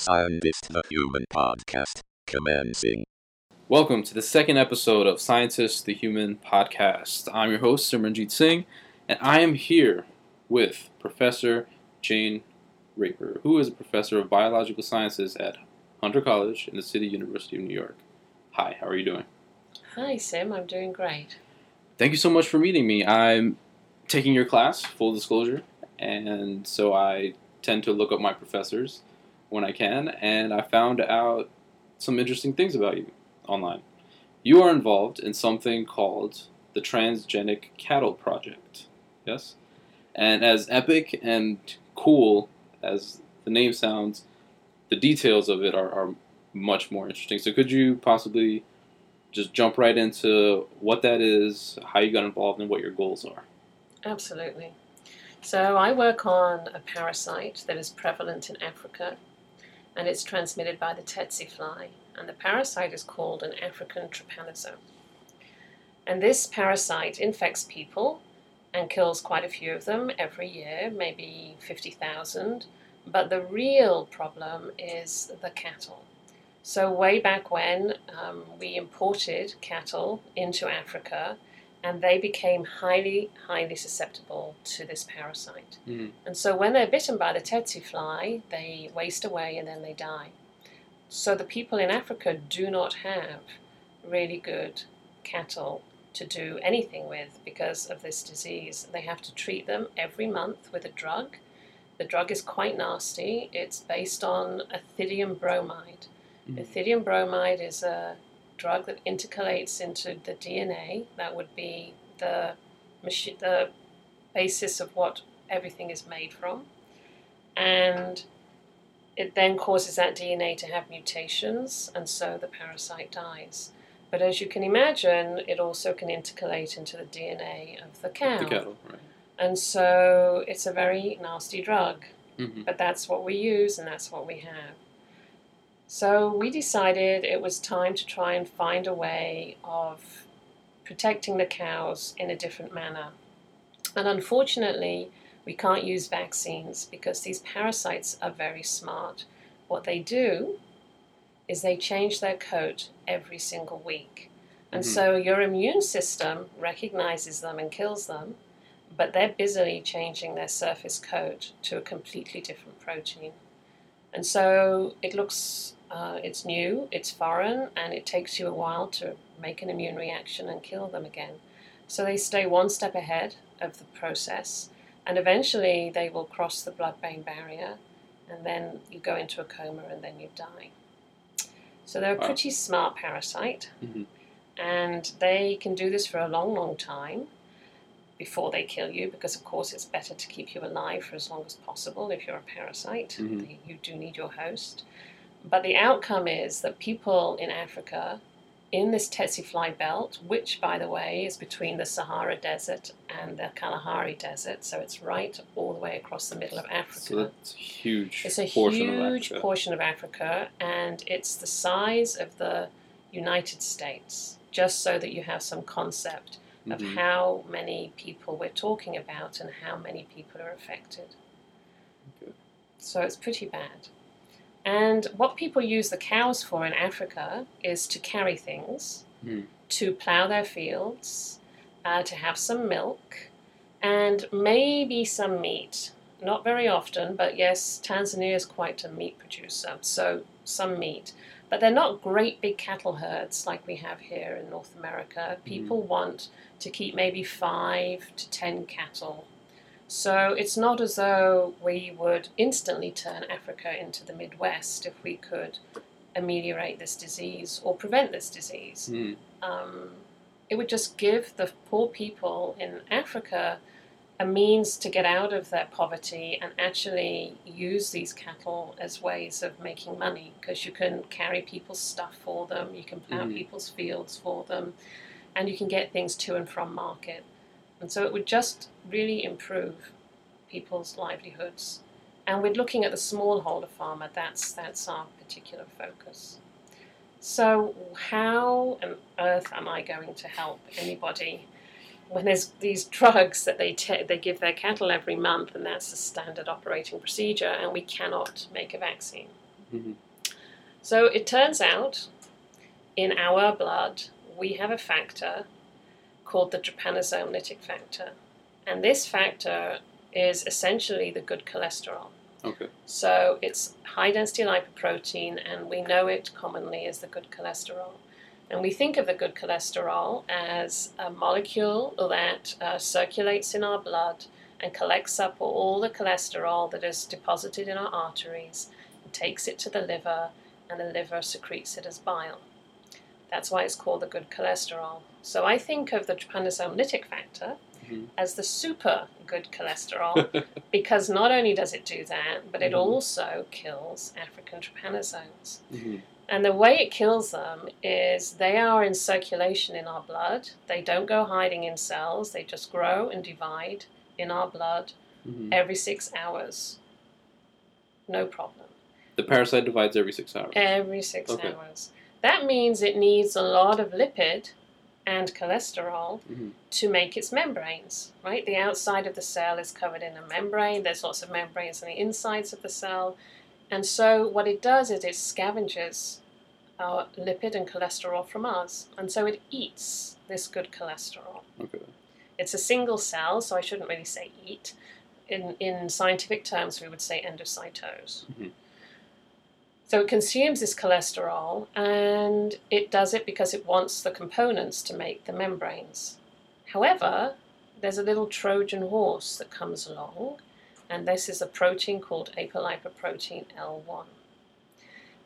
Scientist the Human podcast commencing. Welcome to the second episode of Scientist the Human podcast. I'm your host, Simranjeet Singh, and I am here with Professor Jane Raper, who is a professor of biological sciences at Hunter College in the City University of New York. Hi, how are you doing? Hi, Sim. I'm doing great. Thank you so much for meeting me. I'm taking your class, full disclosure, and so I tend to look up my professors when I can, and I found out some interesting things about you online. You are involved in something called the Transgenic Cattle Project, yes? And as epic and cool as the name sounds, the details of it are, are much more interesting. So, could you possibly just jump right into what that is, how you got involved, and what your goals are? Absolutely. So, I work on a parasite that is prevalent in Africa and it's transmitted by the tsetse fly. And the parasite is called an African trypanosome. And this parasite infects people and kills quite a few of them every year, maybe 50,000. But the real problem is the cattle. So, way back when, um, we imported cattle into Africa and they became highly, highly susceptible to this parasite. Mhm. And so when they're bitten by the tsetse fly, they waste away and then they die. So the people in Africa do not have really good cattle to do anything with because of this disease. They have to treat them every month with a drug. The drug is quite nasty. It's based on ethidium bromide. Mhm. Ethidium bromide is a drug that intercalates into the DNA. That would be the machi- the basis of what everything is made from, and it then causes that DNA to have mutations, and so the parasite dies. But as you can imagine, it also can intercalate into the DNA of the cow, The cattle, right? and so it's a very nasty drug hmm but that's what we use and that's what we have. So we decided it was time to try and find a way of protecting the cows in a different manner. And unfortunately, we can't use vaccines because these parasites are very smart. What they do is they change their coat every single week. And Mhm. so your immune system recognizes them and kills them, but they're busily changing their surface coat to a completely different protein. And so it looks, uh, it's new, it's foreign, and it takes you a while to make an immune reaction and kill them again. So they stay one step ahead of the process, and eventually they will cross the blood brain barrier, and then you go into a coma and then you die. So they're a Wow. pretty smart parasite, Mhm. and they can do this for a long, long time before they kill you because of course it's better to keep you alive for as long as possible if you're a parasite Mhm. you do need your host but the outcome is that people in africa in this tsetse fly belt which by the way is between the sahara desert and the kalahari desert so it's right all the way across the middle of africa So that's huge it's a portion huge of portion of Africa, and it's the size of the United States, just so that you have some concept of Mhm. how many people we're talking about and how many people are affected. Okay. So it's pretty bad. And what people use the cows for in Africa is to carry things, Hmm. to plow their fields, uh, to have some milk, and maybe some meat. Not very often, but yes, Tanzania is quite a meat producer, so some meat. But they're not great big cattle herds like we have here in North America. People want to keep maybe five to ten cattle. So it's not as though we would instantly turn Africa into the Midwest if we could ameliorate this disease or prevent this disease Mhm. um, it would just give the poor people in Africa a means to get out of their poverty and actually use these cattle as ways of making money because you can carry people's stuff for them, you can plow Mhm. people's fields for them, and you can get things to and from market. And so it would just really improve people's livelihoods. And we're looking at the smallholder farmer, that's, that's our particular focus. So, how on earth am I going to help anybody when there's these drugs that they ta they give their cattle every month, and that's the standard operating procedure, and we cannot make a vaccine? Mhm. So it turns out in our blood we have a factor called the trypanosome factor. And this factor is essentially the good cholesterol. Okay. So it's high density lipoprotein, and we know it commonly as the good cholesterol. And we think of the good cholesterol as a molecule that uh, circulates in our blood and collects up all the cholesterol that is deposited in our arteries and takes it to the liver, and the liver secretes it as bile. That's why it's called the good cholesterol. So I think of the trypanosome lytic factor Mhm. as the super good cholesterol because not only does it do that, but it Mhm. also kills African trypanosomes. Mhm. And the way it kills them is they are in circulation in our blood. They don't go hiding in cells, they just grow and divide in our blood Mhm. every six hours. No problem. The parasite divides every six hours. Every six Okay. hours. That means it needs a lot of lipid and cholesterol Mhm. to make its membranes, right? The outside of the cell is covered in a membrane. There's lots of membranes on the insides of the cell. And so what it does is it scavenges our lipid and cholesterol from us. And so it eats this good cholesterol. Okay. It's a single cell, so I shouldn't really say eat. In, in scientific terms, we would say endocytose. Mhm. So it consumes this cholesterol, and it does it because it wants the components to make the membranes. However, there's a little Trojan horse that comes along, and this is a protein called apolipoprotein L1.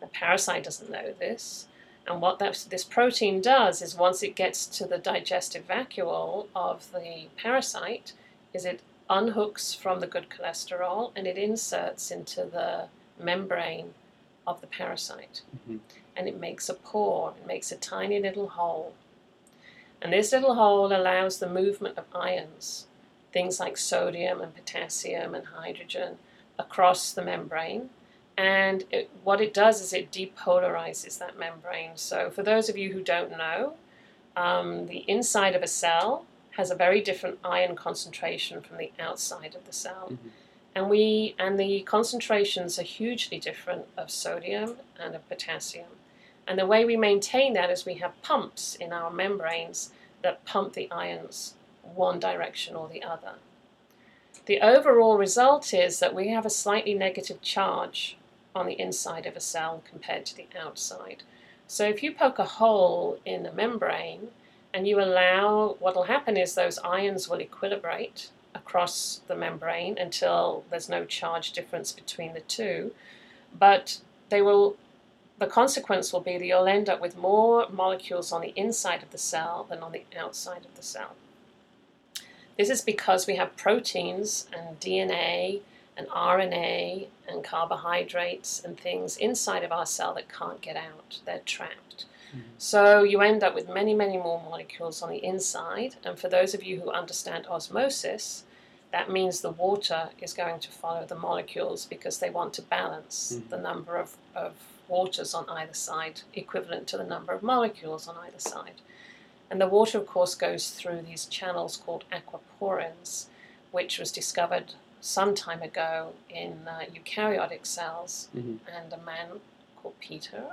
The parasite doesn't know this, and what that, this protein does is once it gets to the digestive vacuole of the parasite, is it unhooks from the good cholesterol and it inserts into the membrane of the parasite. Mhm. And it makes a pore, it makes a tiny little hole. And this little hole allows the movement of ions, things like sodium and potassium and hydrogen, across the membrane. And it, what it does is it depolarizes that membrane. So, for those of you who don't know, um, the inside of a cell has a very different ion concentration from the outside of the cell. Mhm. And we and the concentrations are hugely different of sodium and of potassium. And the way we maintain that is we have pumps in our membranes that pump the ions one direction or the other. The overall result is that we have a slightly negative charge on the inside of a cell compared to the outside. So if you poke a hole in the membrane and you allow, what will happen is those ions will equilibrate across the membrane until there's no charge difference between the two. But they will, the consequence will be that you'll end up with more molecules on the inside of the cell than on the outside of the cell. This is because we have proteins and DNA and RNA and carbohydrates and things inside of our cell that can't get out. They're trapped. So you end up with many, many more molecules on the inside. And for those of you who understand osmosis, that means the water is going to follow the molecules because they want to balance Mhm. the number of, of waters on either side, equivalent to the number of molecules on either side. And the water, of course, goes through these channels called aquaporins, which was discovered some time ago in uh, eukaryotic cells. Mhm. And a man called Peter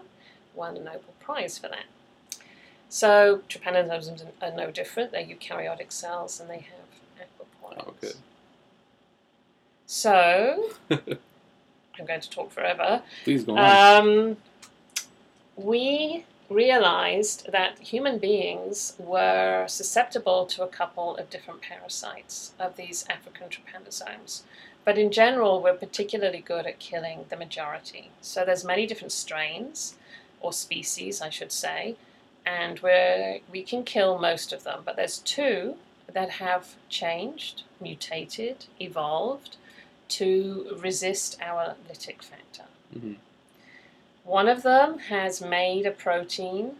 won a Nobel Prize for that. So trypanosomes are no different. They're eukaryotic cells and they have aquaporins. Oh, good. So I'm going to talk forever. Please go on. Um, we realized that human beings were susceptible to a couple of different parasites of these African trypanosomes. But in general, we're particularly good at killing the majority. So there's many different strains, or species, I should say, and we're, we can kill most of them. But there's two that have changed, mutated, evolved to resist our lytic factor. Mhm. One of them has made a protein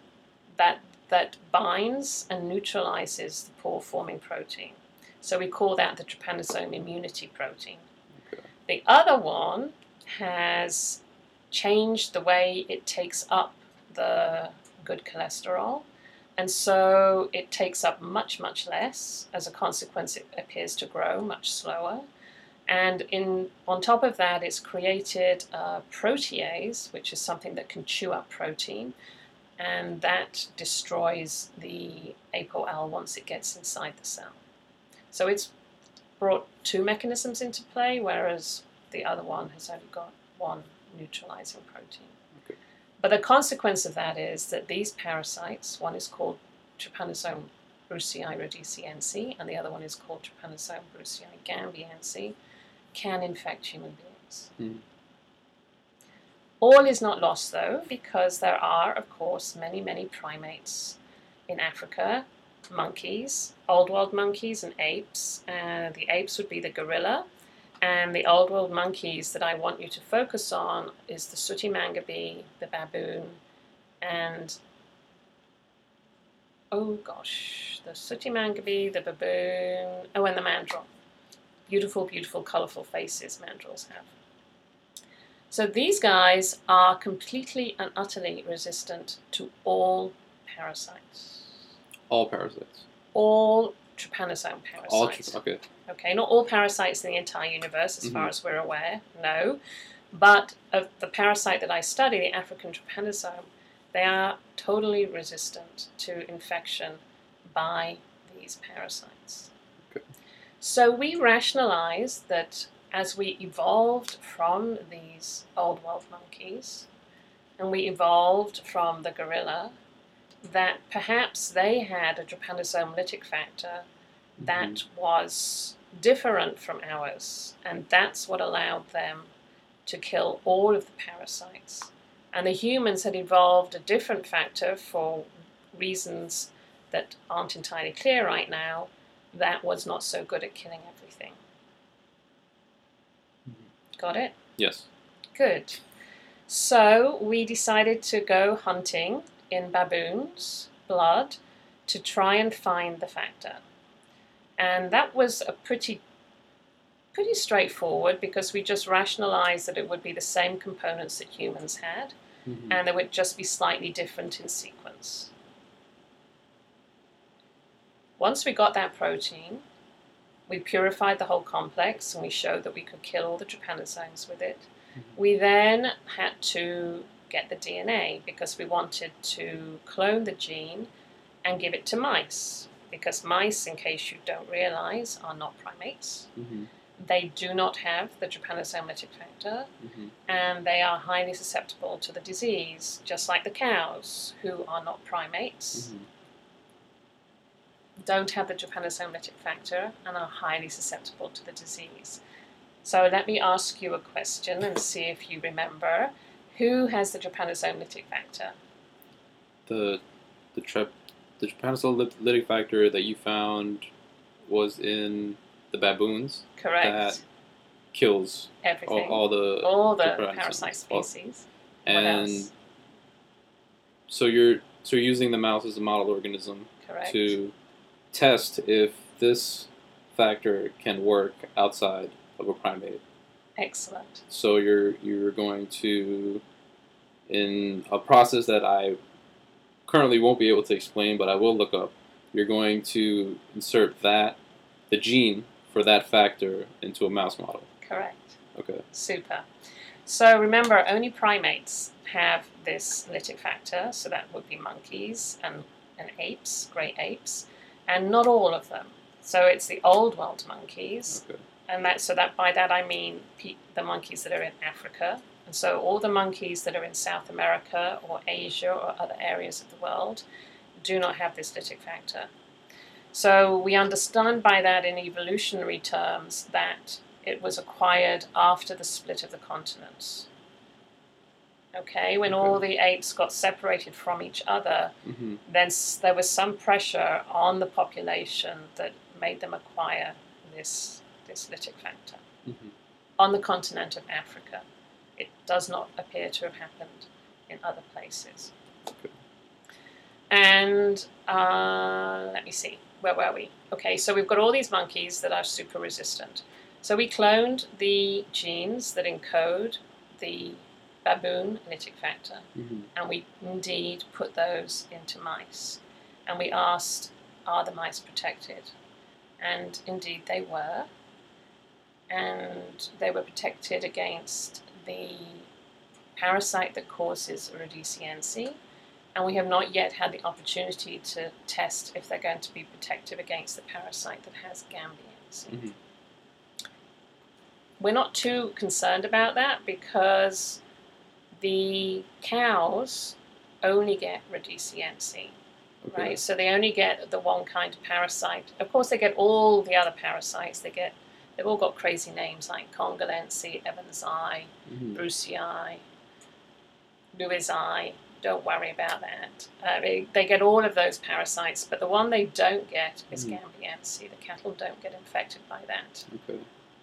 that that binds and neutralizes the pore forming protein. So we call that the trypanosome immunity protein. Okay. The other one has changed the way it takes up the good cholesterol. And so it takes up much, much less. As a consequence, it appears to grow much slower. And in on top of that, it's created a protease, which is something that can chew up protein, and that destroys the ApoL once it gets inside the cell. So it's brought two mechanisms into play, whereas the other one has only got one neutralizing protein. Okay. But the consequence of that is that these parasites, one is called Trypanosome brucei rhodesiense, and the other one is called Trypanosome brucei gambiense, can infect human beings. Hmm. All is not lost though, because there are, of course, many, many primates in Africa monkeys, old world monkeys, and apes. Uh, the apes would be the gorilla, and the old world monkeys that I want you to focus on is the sooty mangabe, the baboon, and oh gosh, the sooty mangabe, the baboon, oh, and the mandrill. Beautiful, beautiful, colourful faces mandrills have. So these guys are completely and utterly resistant to all parasites, All parasites. all trypanosome parasites. All tr- okay. Okay, not all parasites in the entire universe, as far Mhm. as we're aware, no. But of the parasite that I study, the African trypanosome, they are totally resistant to infection by these parasites. Okay. So we rationalize that as we evolved from these old world monkeys, and we evolved from the gorilla, that perhaps they had a trypanosome lytic factor that mm-hmm. was different from ours, and that's what allowed them to kill all of the parasites. And the humans had evolved a different factor for reasons that aren't entirely clear right now that was not so good at killing everything. Mm-hmm. Got it? Yes. Good. So we decided to go hunting in baboons' blood to try and find the factor. And that was a pretty pretty straightforward because we just rationalized that it would be the same components that humans had Mhm. and they would just be slightly different in sequence. Once we got that protein, we purified the whole complex and we showed that we could kill all the trypanosomes with it. We then had to get the DNA because we wanted to clone the gene and give it to mice. Because mice, in case you don't realize, are not primates. Mhm. They do not have the trypanosome lytic factor Mhm. and they are highly susceptible to the disease, just like the cows, who are not primates, Mhm. don't have the trypanosome lytic factor, and are highly susceptible to the disease. So let me ask you a question and see if you remember. Who has the trypanosome lytic factor? The the trep the factor that you found was in the baboons Correct. That kills all, Everything. all the All the parasite species. And so you're so you're using the mouse as a model organism Correct. to test if this factor can work outside of a primate. Excellent. So you're you're going to in a process that I currently won't be able to explain, but I will look up. You're going to insert that the gene for that factor into a mouse model. Correct. Okay. Super. So remember, only primates have this lytic factor, so that would be monkeys and, and apes, great apes, and not all of them. So it's the old world monkeys, Okay. And that so that by that I mean pe- the monkeys that are in Africa, and so all the monkeys that are in South America or Asia or other areas of the world do not have this lytic factor. So we understand by that in evolutionary terms that it was acquired after the split of the continents. Okay, when all the apes got separated from each other, hmm then s- there was some pressure on the population that made them acquire this, this lytic factor hmm on the continent of Africa. It does not appear to have happened in other places. Okay. And uh, let me see, where were we? Okay, so we've got all these monkeys that are super resistant. So we cloned the genes that encode the baboon lytic factor, hmm and we indeed put those into mice. And we asked, are the mice protected? And indeed they were. And they were protected against the parasite that causes rhodesiense. And we have not yet had the opportunity to test if they're going to be protective against the parasite that has gambiense. Mhm. We're not too concerned about that because the cows only get rhodesiense, Okay. right? So they only get the one kind of parasite. Of course, they get all the other parasites. They get they've all got crazy names like Congolense, Evansii, Mhm. Brucei, Lewisii. Don't worry about that. Uh, they, they get all of those parasites, but the one they don't get is. Gambiense. The cattle don't get infected by that Okay.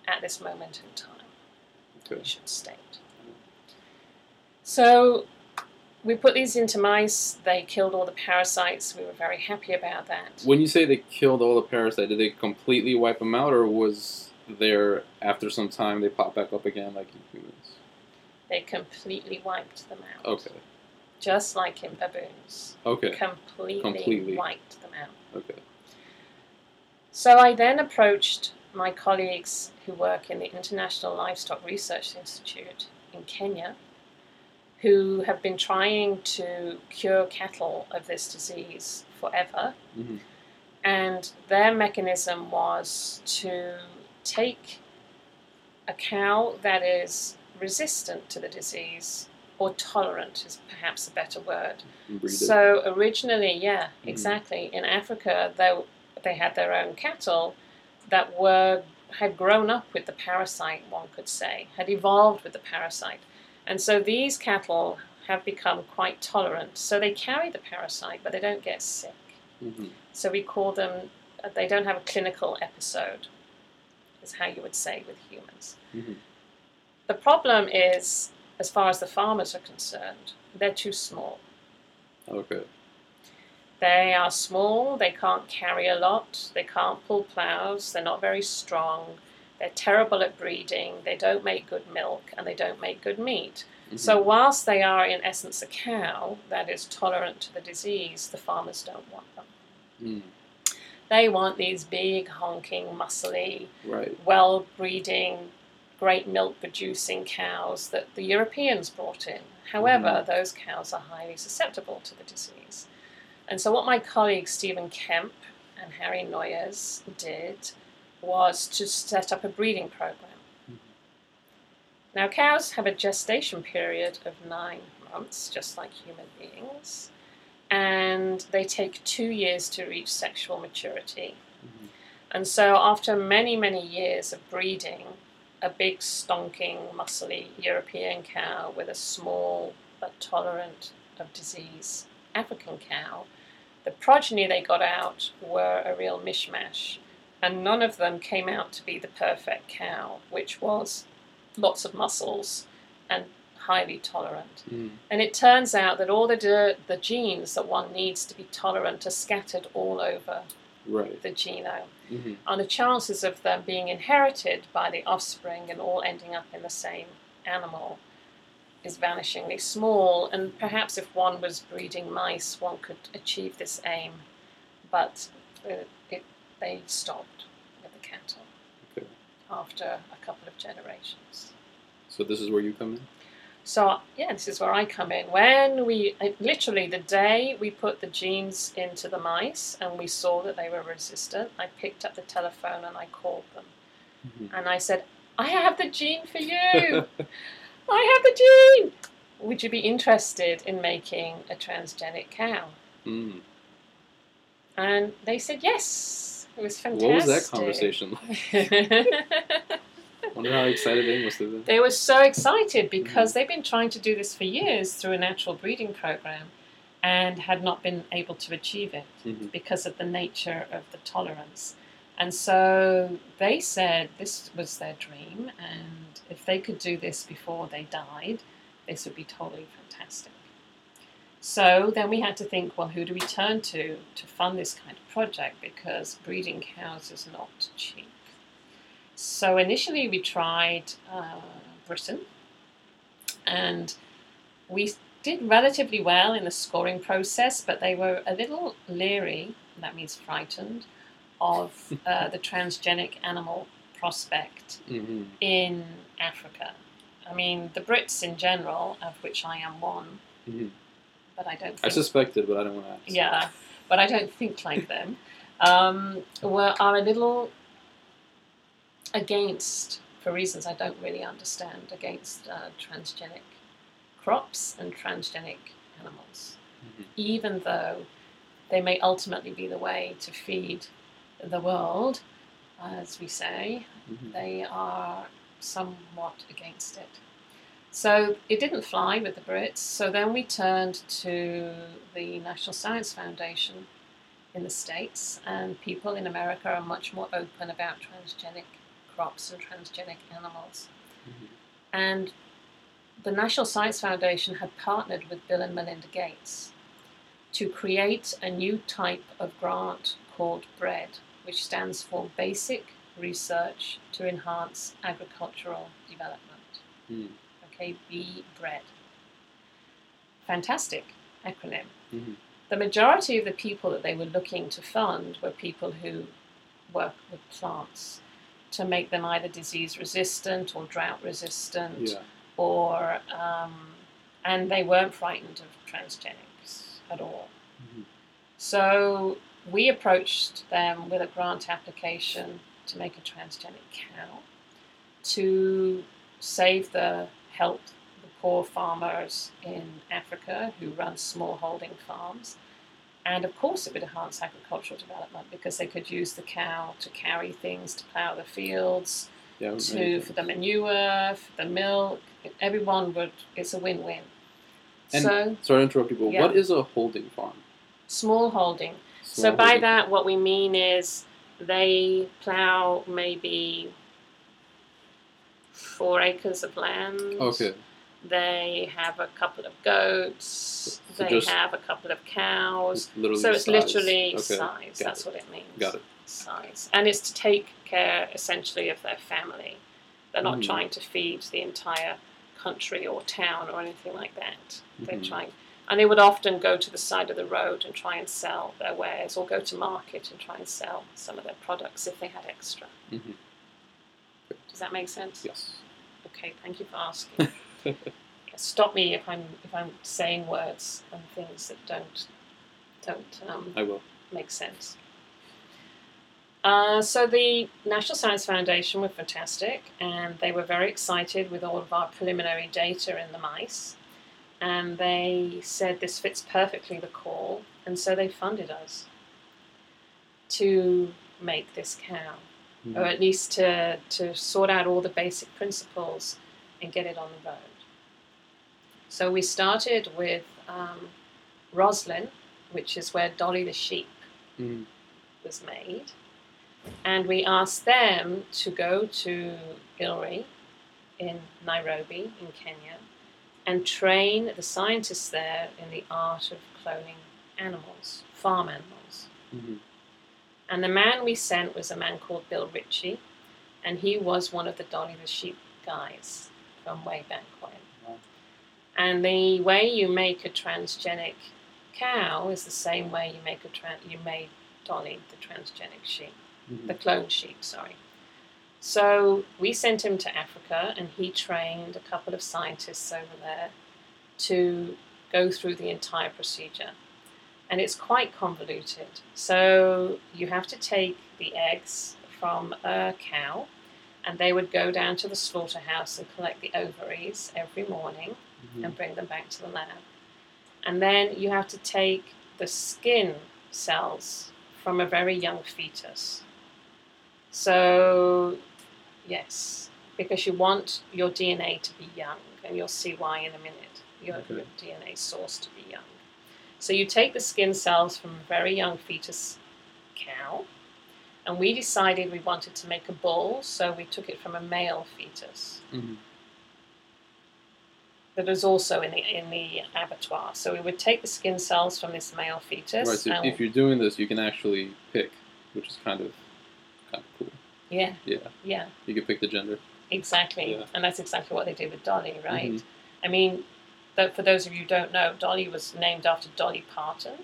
at this moment in time, Okay. we should state. So we put these into mice, they killed all the parasites, we were very happy about that. When you say they killed all the parasites, did they completely wipe them out, or was there after some time they pop back up again like in humans? They completely wiped them out. Okay. Just like in baboons. Okay. Completely, Completely. wiped them out. Okay. So I then approached my colleagues who work in the International Livestock Research Institute in Kenya, who have been trying to cure cattle of this disease forever. Mhm. And their mechanism was to take a cow that is resistant to the disease, or tolerant is perhaps a better word, it. so originally, yeah, Mhm. exactly. In Africa, they they had their own cattle that were had grown up with the parasite. One could say had evolved with the parasite, and so these cattle have become quite tolerant. So they carry the parasite, but they don't get sick. Mhm. So we call them. They don't have a clinical episode, is how you would say with humans. Mhm. The problem is, as far as the farmers are concerned, they're too small. Okay. They are small, they can't carry a lot, they can't pull plows, they're not very strong, they're terrible at breeding, they don't make good milk, and they don't make good meat. Mhm. So, whilst they are in essence a cow that is tolerant to the disease, the farmers don't want them. Mm. They want these big, honking, muscly, Right. well breeding, great milk producing cows that the Europeans brought in. However, those cows are highly susceptible to the disease. And so, what my colleagues Stephen Kemp and Harry Noyes did was to set up a breeding program. Mhm. Now, cows have a gestation period of nine months, just like human beings, and they take two years to reach sexual maturity. Mhm. And so, after many, many years of breeding, a big, stonking, muscly European cow with a small but tolerant of disease African cow, the progeny they got out were a real mishmash. And none of them came out to be the perfect cow, which was lots of muscles and highly tolerant. Mm. And it turns out that all the, the genes that one needs to be tolerant are scattered all over Right. the genome hmm and the chances of them being inherited by the offspring and all ending up in the same animal is vanishingly small. And perhaps if one was breeding mice, one could achieve this aim, but uh, it, they stopped with the cattle Okay. after a couple of generations. So this is where you come in. So yeah, this is where I come in. When we uh, literally the day we put the genes into the mice and we saw that they were resistant, I picked up the telephone and I called them Mhm. and I said, "I have the gene for you. I have the gene. Would you be interested in making a transgenic cow?" Mm. And they said yes. It was fantastic. What was that conversation like? Wonder how excited they must have been. They were so excited because they've been trying to do this for years through a natural breeding program and had not been able to achieve it Mhm. because of the nature of the tolerance. And so they said this was their dream, and if they could do this before they died, this would be totally fantastic. So then we had to think well, who do we turn to to fund this kind of project because breeding cows is not cheap. So initially we tried uh, Britain, and we did relatively well in the scoring process, but they were a little leery, that means frightened, of uh, the transgenic animal prospect hmm in Africa. I mean, the Brits in general, of which I am one, Mhm. but I don't. I suspected, but I don't want to ask. yeah, but I don't think like them. Um, were are a little against, for reasons I don't really understand, against uh, transgenic crops and transgenic animals, Mhm. even though they may ultimately be the way to feed the world, as we say. Mhm. They are somewhat against it. So it didn't fly with the Brits. So then we turned to the National Science Foundation in the States, and people in America are much more open about transgenic crops and transgenic animals. Mhm. And the National Science Foundation had partnered with Bill and Melinda Gates to create a new type of grant called BREAD, which stands for Basic Research to Enhance Agricultural Development. Mm. Okay, B BREAD. Fantastic acronym. Mhm. The majority of the people that they were looking to fund were people who work with plants to make them either disease resistant or drought resistant Yeah. or um, and they weren't frightened of transgenics at all. Mhm. So we approached them with a grant application to make a transgenic cow to save the help the poor farmers in Africa who run small holding farms. And of course, it would enhance agricultural development because they could use the cow to carry things to plough the fields, Yeah. to for the manure, for the milk. Everyone would. It's a win-win. And- so Sorry to interrupt you, but Yeah. what is a holding farm? small holding. So Small by that, what we mean is they plough maybe four acres of land. Okay. They have a couple of goats. So they have a couple of cows. So it's size. literally Okay. size. got That's what it means. Got it. Size, and it's to take care essentially of their family. They're not Mhm. trying to feed the entire country or town or anything like that. They're Mhm. trying, and they would often go to the side of the road and try and sell their wares, or go to market and try and sell some of their products if they had extra. Mhm. Does that make sense? Yes. Okay, thank you for asking. Stop me if I'm if I'm saying words and things that don't don't um, I will. makes sense. Uh, so the National Science Foundation were fantastic, and they were very excited with all of our preliminary data in the mice, and they said this fits perfectly the call, and so they funded us to make this cow, or Mhm. at least to to sort out all the basic principles and get it on the road. So we started with um, Roslyn, which is where Dolly the sheep Mhm. was made. And we asked them to go to Ilri in Nairobi, in Kenya, and train the scientists there in the art of cloning animals, farm animals. Mhm. And the man we sent was a man called Bill Ritchie, and he was one of the Dolly the Sheep guys from way back when. And the way you make a transgenic cow is the same way you make a tra- you made Dolly the transgenic sheep, Mhm. the clone sheep. Sorry. So we sent him to Africa, and he trained a couple of scientists over there to go through the entire procedure. And it's quite convoluted. So you have to take the eggs from a cow, and they would go down to the slaughterhouse and collect the ovaries every morning Mhm. and bring them back to the lab. And then you have to take the skin cells from a very young fetus. So, yes, because you want your DNA to be young, and you'll see why in a minute. Your, Okay. your DNA source to be young. So you take the skin cells from a very young fetus cow, and we decided we wanted to make a bull, so we took it from a male fetus Mhm. That is also in the in the abattoir. So we would take the skin cells from this male fetus. Right. So if you're doing this, you can actually pick, which is kind of kind of cool. yeah, Yeah. yeah, You can pick the gender. exactly, Yeah. and that's exactly what they did with Dolly, right? Mhm. I mean, th- for those of you who don't know, Dolly was named after Dolly Parton,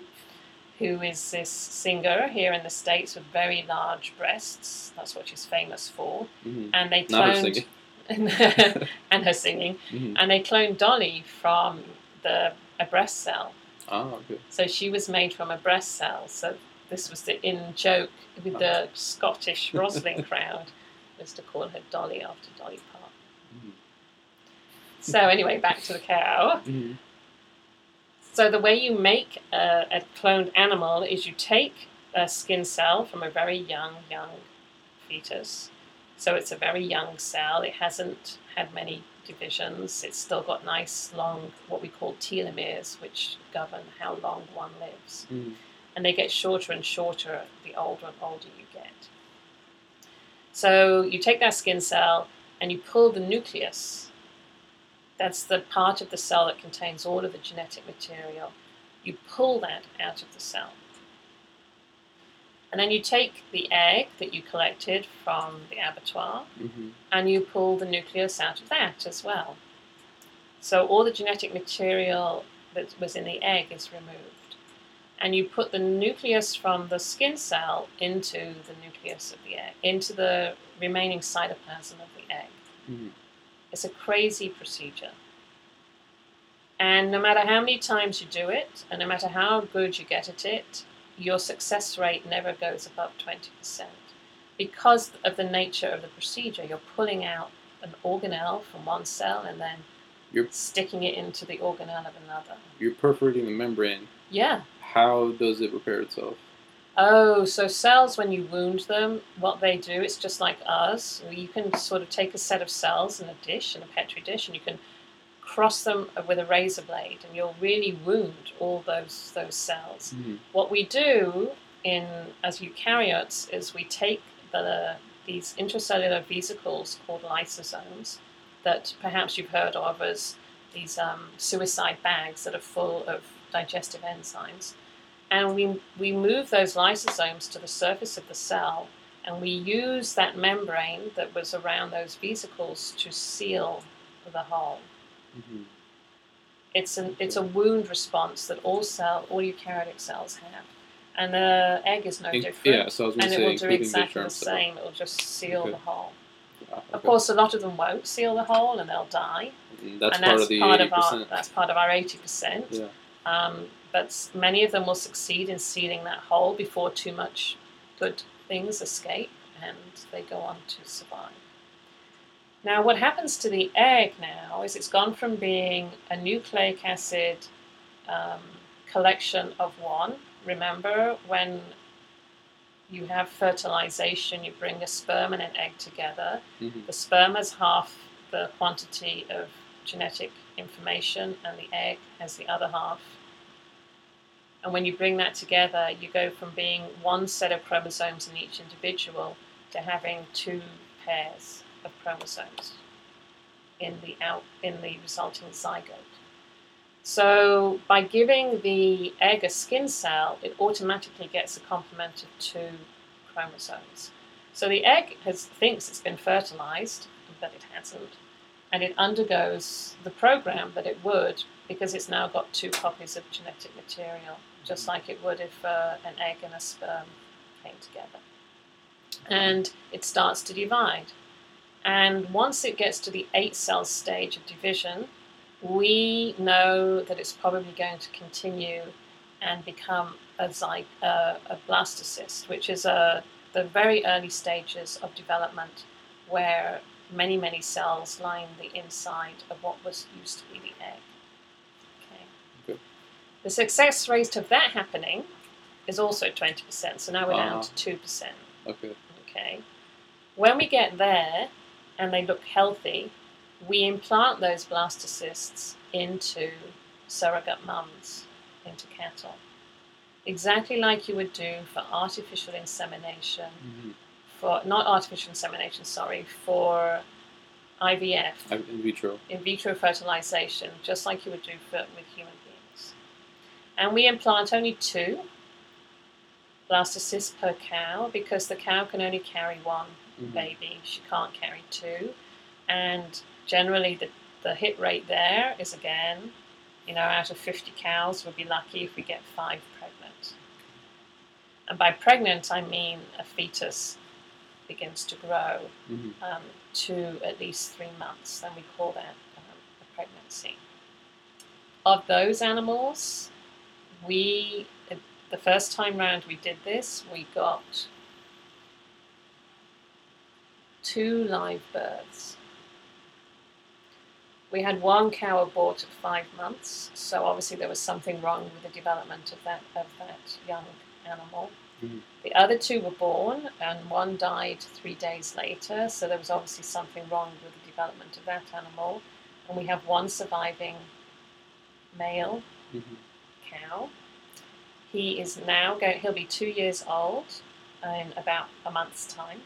who is this singer here in the States with very large breasts. That's what she's famous for. Mm-hmm. And they cloned. singing. and her singing. Mhm. And they cloned Dolly from the a breast cell. Oh, okay. So she was made from a breast cell. So this was the in joke with the Scottish Roslin crowd was to call her Dolly after Dolly Parton. Mhm. So anyway, back to the cow. Mhm. So the way you make a, a cloned animal is you take a skin cell from a very young, young fetus. So it's a very young cell. It hasn't had many divisions. It's still got nice, long, what we call telomeres, which govern how long one lives. Mhm. And they get shorter and shorter the older and older you get. So you take that skin cell and you pull the nucleus. That's the part of the cell that contains all of the genetic material. You pull that out of the cell. And then you take the egg that you collected from the abattoir Mhm. and you pull the nucleus out of that as well. So all the genetic material that was in the egg is removed. And you put the nucleus from the skin cell into the nucleus of the egg, into the remaining cytoplasm of the egg. Mhm. It's a crazy procedure. And no matter how many times you do it, and no matter how good you get at it, your success rate never goes above 20%. Because of the nature of the procedure, you're pulling out an organelle from one cell and then You're- sticking it into the organelle of another. You're perforating the membrane. Yeah. How does it repair itself? Oh, so cells, when you wound them, what they do, it's just like us. You can sort of take a set of cells in a dish, in a petri dish, and you can cross them with a razor blade, and you'll really wound all those those cells. Mhm. What we do in as eukaryotes is we take the these intracellular vesicles called lysosomes that perhaps you've heard of as these um, suicide bags that are full of digestive enzymes, and we we move those lysosomes to the surface of the cell, and we use that membrane that was around those vesicles to seal the hole. Mhm. It's an it's a wound response that all cell all eukaryotic cells have, and the egg is no In- different. Yeah, so I was and to it will do the exactly germ the cell. same. It'll just seal Okay. the hole. Ah, Of course, a lot of them won't seal the hole, and they'll die. Mm, That's and part that's of the part eighty of our that's part of our eighty percent. Yeah. Um, but many of them will succeed in sealing that hole before too much good things escape, and they go on to survive. Now, what happens to the egg now is it's gone from being a nucleic acid um, collection of one. Remember when you have fertilization, you bring a sperm and an egg together. Mhm. The sperm has half the quantity of genetic information, and the egg has the other half. And when you bring that together, you go from being one set of chromosomes in each individual to having two pairs of chromosomes in the out in the resulting zygote. So by giving the egg a skin cell, it automatically gets a complement of two chromosomes. So the egg has, thinks it's been fertilized, but it hasn't, and it undergoes the program that it would because it's now got two copies of genetic material, just like it would if uh, an egg and a sperm came together. And it starts to divide. And once it gets to the eight cell stage of division, we know that it's probably going to continue and become a, zy- uh, a blastocyst, which is a, the very early stages of development where many, many cells line the inside of what was used to be the egg. Okay. Okay. The success rate of that happening is also 20%, so now we're Ah. down to 2%. Okay. Okay. When we get there and they look healthy, we implant those blastocysts into surrogate mums, into cattle. Exactly like you would do for artificial insemination, Mhm. for not artificial insemination, sorry, for IVF, In vitro. in vitro fertilization, just like you would do for, with human beings. And we implant only two blastocysts per cow because the cow can only carry one Mhm. baby. She can't carry two. And generally, the, the hit rate there is again, you know, out of 50 cows, we'd be lucky if we get five pregnant. And by pregnant, I mean a fetus begins to grow Mhm. um, to at least three months. Then we call that um, a pregnancy. Of those animals, we the first time round we did this, we got two live births. We had one cow abort at five months, so obviously there was something wrong with the development of that of that young animal. Mhm. The other two were born, and one died three days later, so there was obviously something wrong with the development of that animal. And we have one surviving male Mhm. cow. He is now going, he'll be two years old in about a month's time.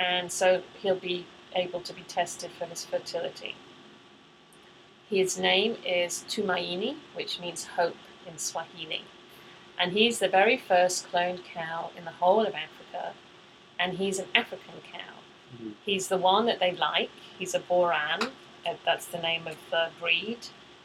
And so he'll be able to be tested for his fertility. His name is Tumaini, which means hope in Swahili. And he's the very first cloned cow in the whole of Africa. And he's an African cow. Mhm. He's the one that they like. He's a Boran. That's the name of the breed.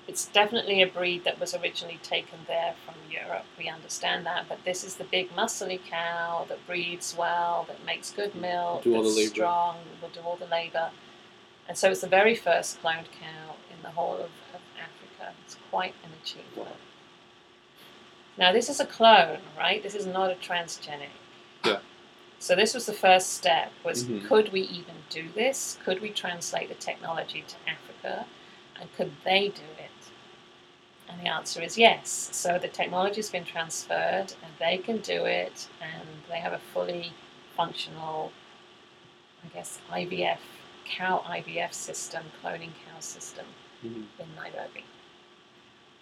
It's definitely a breed that was originally taken there from Europe. We understand that, but this is the big muscly cow that breeds well, that makes good milk, Do all the that's labor. strong, will do all the labour. And so it's the very first cloned cow in the whole of, of Africa. It's quite an achievement. Now this is a clone, right? This is not a transgenic. Yeah. So this was the first step was Mhm. could we even do this? Could we translate the technology to Africa? And could they do it? And the answer is yes. So the technology's been transferred and they can do it and they have a fully functional, I guess, IVF, cow IVF system, cloning cow system Mhm. in Nairobi.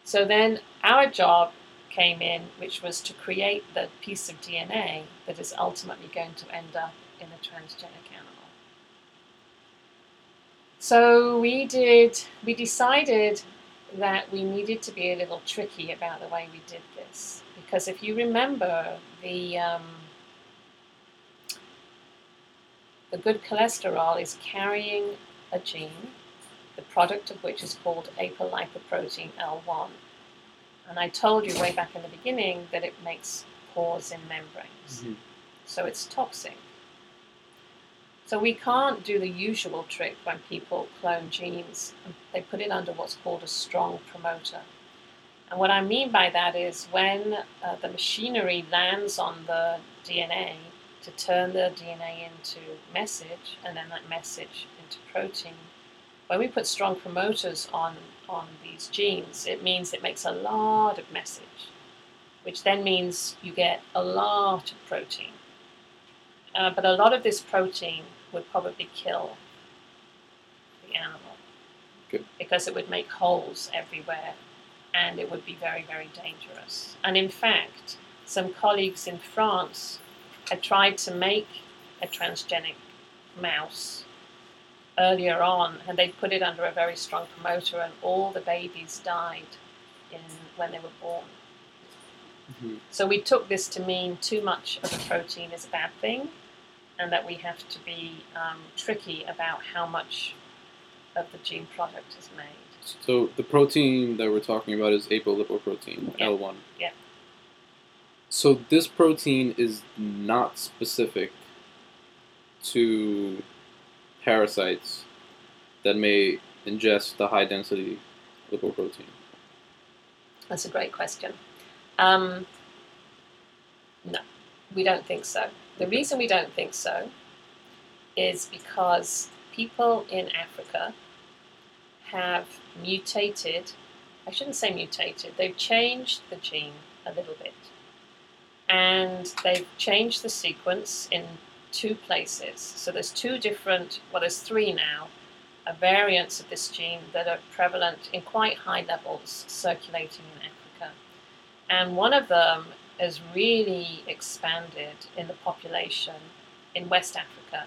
So then our job came in, which was to create the piece of DNA that is ultimately going to end up in a transgenic animal. So we did, we decided that we needed to be a little tricky about the way we did this. Because if you remember, the, um, the good cholesterol is carrying a gene the product of which is called apolipoprotein L1. And I told you way back in the beginning that it makes pores in membranes, Mhm. so it's toxic. So we can't do the usual trick when people clone genes. They put it under what's called a strong promoter. And what I mean by that is when uh, the machinery lands on the DNA to turn the DNA into message and then that message into protein, when we put strong promoters on, on these genes, it means it makes a lot of message, which then means you get a lot of protein. Uh, but a lot of this protein would probably kill the animal Good. because it would make holes everywhere and it would be very, very dangerous. And in fact, some colleagues in France had tried to make a transgenic mouse earlier on, and they put it under a very strong promoter, and all the babies died in when they were born. Mhm. So we took this to mean too much of a protein is a bad thing, and that we have to be um, tricky about how much of the gene product is made. So the protein that we're talking about is apolipoprotein, Yeah. L1. Yeah. So this protein is not specific to parasites that may ingest the high density lipoprotein. That's a great question. Um, no, we don't think so. The reason we don't think so is because people in Africa have mutated, I shouldn't say mutated, they've changed the gene a little bit. And they've changed the sequence in two places. So there's two different, well, there's three now, uh, variants of this gene that are prevalent in quite high levels circulating in Africa. And one of them has really expanded in the population in West Africa.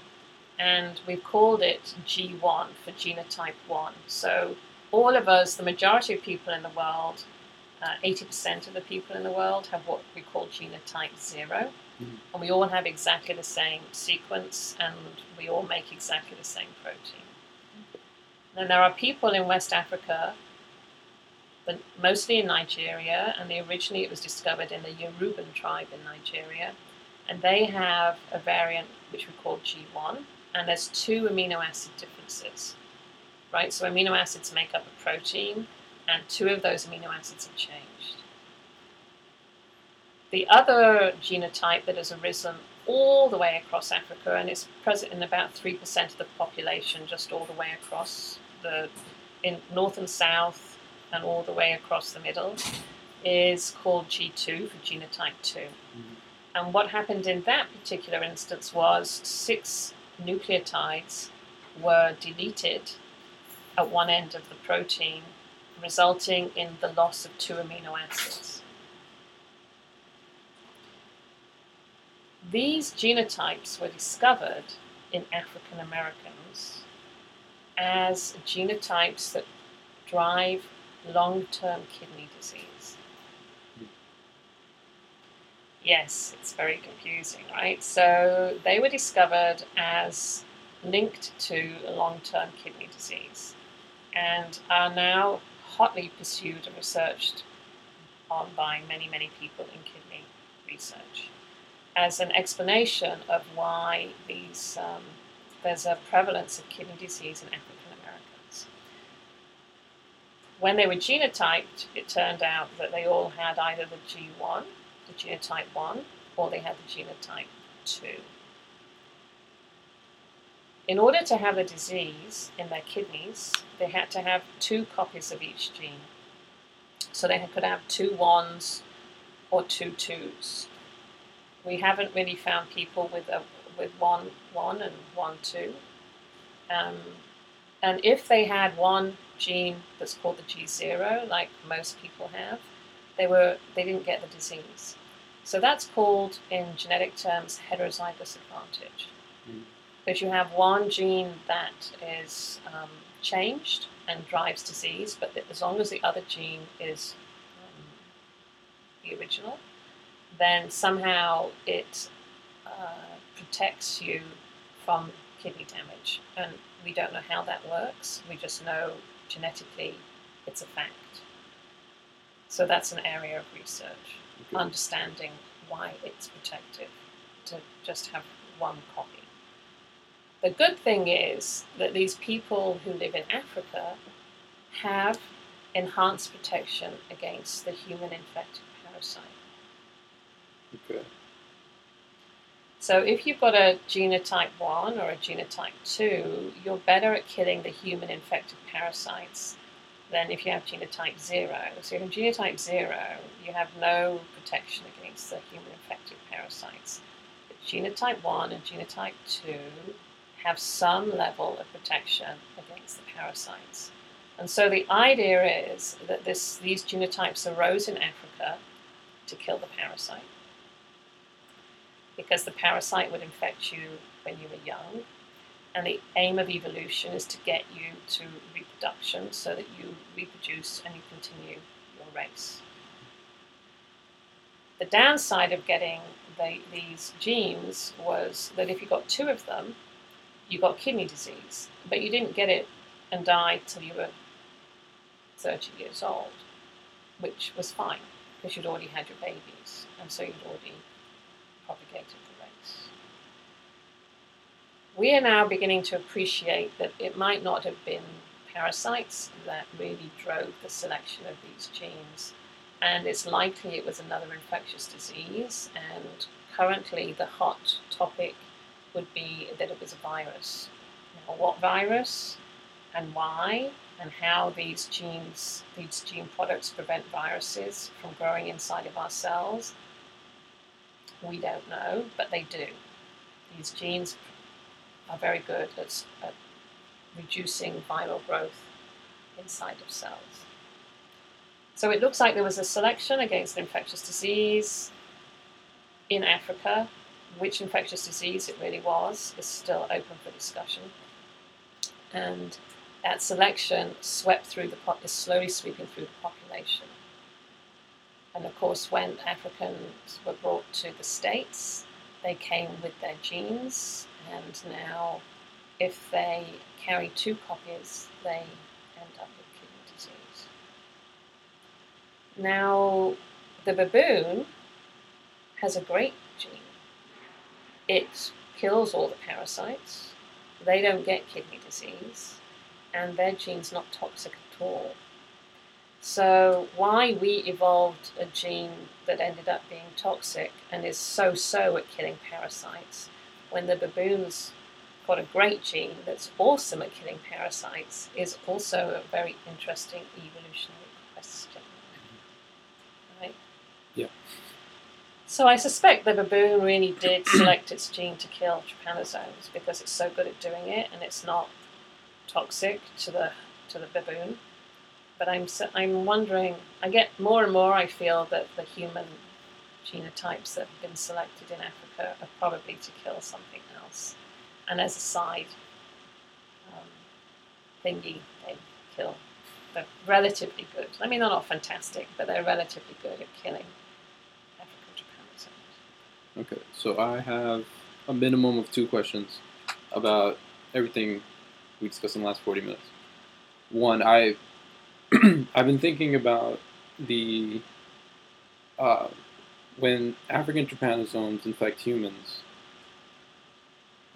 And we've called it G1 for genotype 1. So all of us, the majority of people in the world, uh, 80% of the people in the world have what we call genotype 0. Mhm. And we all have exactly the same sequence and we all make exactly the same protein. Then there are people in West Africa but mostly in Nigeria, and they, originally it was discovered in the Yoruban tribe in Nigeria, and they have a variant which we call G1, and there's two amino acid differences, right? So amino acids make up a protein, and two of those amino acids have changed. The other genotype that has arisen all the way across Africa, and it's present in about 3% of the population, just all the way across the in north and south, and all the way across the middle, is called G2 for genotype 2. Mm-hmm. And what happened in that particular instance was six nucleotides were deleted at one end of the protein, resulting in the loss of two amino acids. These genotypes were discovered in African Americans as genotypes that drive long term kidney disease. Yes, it's very confusing, right? So they were discovered as linked to long term kidney disease and are now hotly pursued and researched on by many, many people in kidney research as an explanation of why these um, there's a prevalence of kidney disease in Americans. When they were genotyped, it turned out that they all had either the G1, the genotype 1, or they had the genotype 2. In order to have a disease in their kidneys, they had to have two copies of each gene. So they could have two ones or two twos. We haven't really found people with a with one one and one two. Um, and if they had one gene that's called the G zero, like most people have, they were they didn't get the disease. So that's called, in genetic terms, heterozygous advantage. Mm. Because you have one gene that is um, changed and drives disease, but as long as the other gene is um, the original, then somehow it uh, protects you from kidney damage. And we don't know how that works. We just know genetically it's a fact. So that's an area of research, Okay. understanding why it's protective to just have one copy. The good thing is that these people who live in Africa have enhanced protection against the human infected parasite. Okay. So if you've got a genotype 1 or a genotype 2, you're better at killing the human infected parasites than if you have genotype 0. So if you have genotype 0, you have no protection against the human infected parasites. But genotype 1 and genotype 2 have some level of protection against the parasites. And so the idea is that this, these genotypes arose in Africa to kill the parasite because the parasite would infect you when you were young. And the aim of evolution is to get you to reproduction so that you reproduce and you continue your race. The downside of getting the, these genes was that if you got two of them, you got kidney disease, but you didn't get it and die till you were 30 years old, which was fine because you'd already had your babies, and so you'd already propagated the race. We are now beginning to appreciate that it might not have been parasites that really drove the selection of these genes, and it's likely it was another infectious disease. And currently, the hot topic would be that it was a virus. Now, what virus and why, and how these genes, these gene products prevent viruses from growing inside of our cells, we don't know, but they do. These genes are very good at, at reducing viral growth inside of cells. So it looks like there was a selection against infectious disease in Africa. Which infectious disease it really was is still open for discussion. And that selection swept through the po- is slowly sweeping through the population. And of course, when Africans were brought to the States, they came with their genes, and now, if they carry two copies, they end up with kidney disease. Now, the baboon has a great gene. It kills all the parasites. They don't get kidney disease, and their gene's not toxic at all. So, why we evolved a gene that ended up being toxic and is so so at killing parasites when the baboons got a great gene that's awesome at killing parasites is also a very interesting evolutionary question. Right? Yeah. So I suspect the baboon really did select its gene to kill trypanosomes because it's so good at doing it and it's not toxic to the to the baboon. But I'm I'm wondering. I get more and more. I feel that the human genotypes that have been selected in Africa are probably to kill something else. And as a side um, thingy, they kill. They're relatively good. I mean, they're not fantastic, but they're relatively good at killing African trypanosomes. Okay, so I have a minimum of two questions about everything we discussed in the last 40 minutes. One, I I've been thinking about the uh, when African trypanosomes infect humans.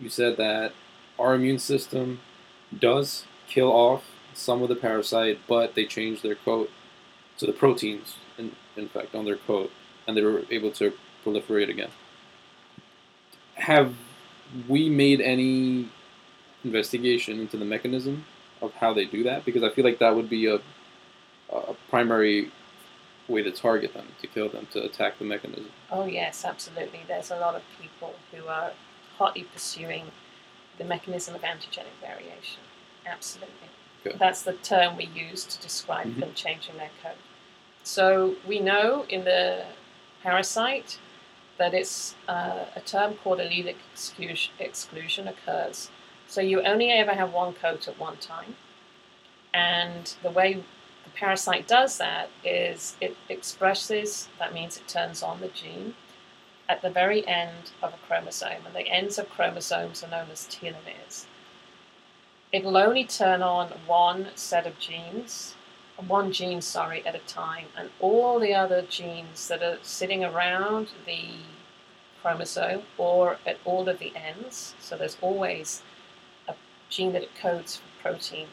You said that our immune system does kill off some of the parasite, but they change their coat to the proteins, in, in fact, on their coat, and they were able to proliferate again. Have we made any investigation into the mechanism of how they do that? Because I feel like that would be a, a primary way to target them, to kill them, to attack the mechanism. Oh, yes, absolutely. There's a lot of people who are hotly pursuing the mechanism of antigenic variation. Absolutely. Okay. That's the term we use to describe Mhm. them changing their code. So we know in the parasite that it's uh, a term called allelic exclusion, exclusion occurs. So you only ever have one coat at one time. And the way the parasite does that is it expresses, that means it turns on the gene, at the very end of a chromosome. And the ends of chromosomes are known as telomeres. It'll only turn on one set of genes, one gene, sorry, at a time, and all the other genes that are sitting around the chromosome or at all of the ends. So there's always a gene that it codes for protein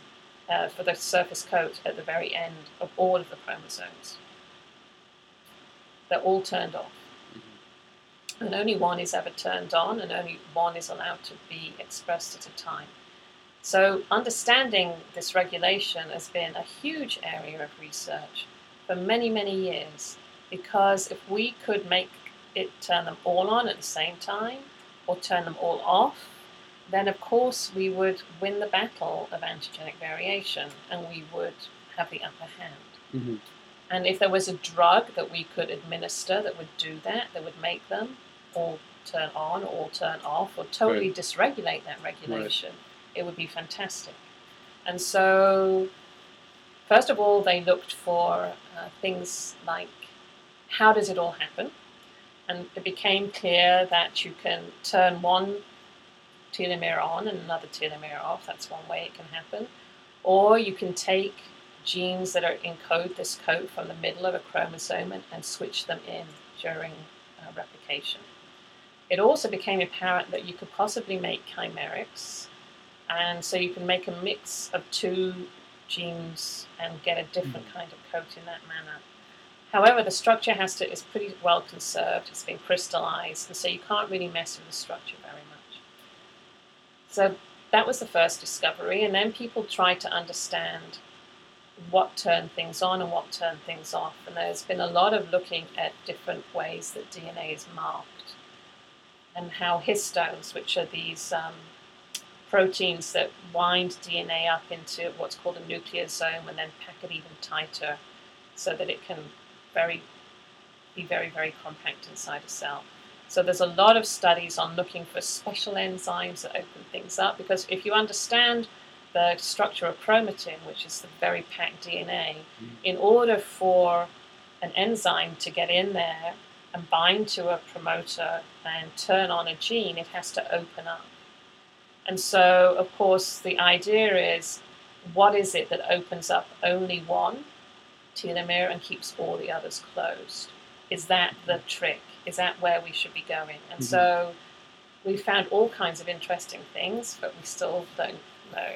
uh, for the surface coat at the very end of all of the chromosomes. They're all turned off. And only one is ever turned on, and only one is allowed to be expressed at a time. So, understanding this regulation has been a huge area of research for many, many years because if we could make it turn them all on at the same time or turn them all off, then of course we would win the battle of antigenic variation and we would have the upper hand. Mm-hmm. And if there was a drug that we could administer that would do that, that would make them all turn on or all turn off or totally dysregulate that regulation, it would be fantastic. And so, first of all, they looked for uh, things like how does it all happen? And it became clear that you can turn one telomere on and another telomere off. That's one way it can happen. Or you can take genes that are encode this code from the middle of a chromosome and, and switch them in during uh, replication. It also became apparent that you could possibly make chimerics, and so you can make a mix of two genes and get a different kind of coat in that manner. However, the structure has to is pretty well conserved. It's been crystallized, and so you can't really mess with the structure. So that was the first discovery, and then people tried to understand what turned things on and what turned things off. And there's been a lot of looking at different ways that DNA is marked, and how histones, which are these um, proteins that wind DNA up into what's called a nucleosome and then pack it even tighter so that it can very be very, very compact inside a cell. So there's a lot of studies on looking for special enzymes that open things up because if you understand the structure of chromatin, which is the very packed DNA, mm. in order for an enzyme to get in there and bind to a promoter and turn on a gene, it has to open up. And so, of course, the idea is what is it that opens up only one telomere and keeps all the others closed. Is that the trick? Is that where we should be going? And Mhm. so we found all kinds of interesting things, but we still don't know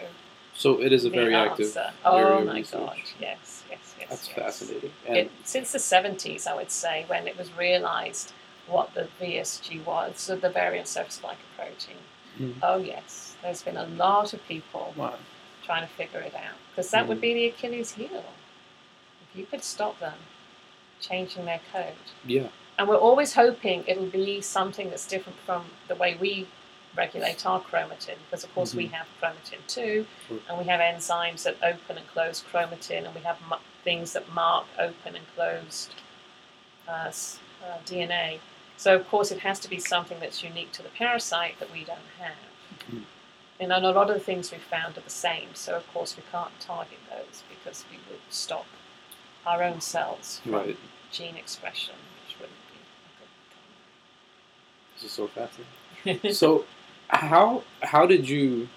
So it is a very active answer. area Oh my research. god! Yes, yes, yes. That's yes. fascinating. And It, since the 70s, I would say, when it was realised what the VSG was, so the variant surface glycoprotein. Mhm. Oh yes, there's been a lot of people wow. trying to figure it out because that would Mhm. be the Achilles heel. If you could stop them changing their code, Yeah. And we're always hoping it'll be something that's different from the way we regulate our chromatin, because of course we have chromatin too, and we have enzymes that open and close chromatin, and we have mu- things that mark open and closed uh, uh, DNA. So of course it has to be something that's unique to the parasite that we don't have. Mhm. And a lot of the things we've found are the same, so of course we can't target those because we would stop our own cells from Right. gene expression, which wouldn't be Is so fascinating. a good thing. so how how did you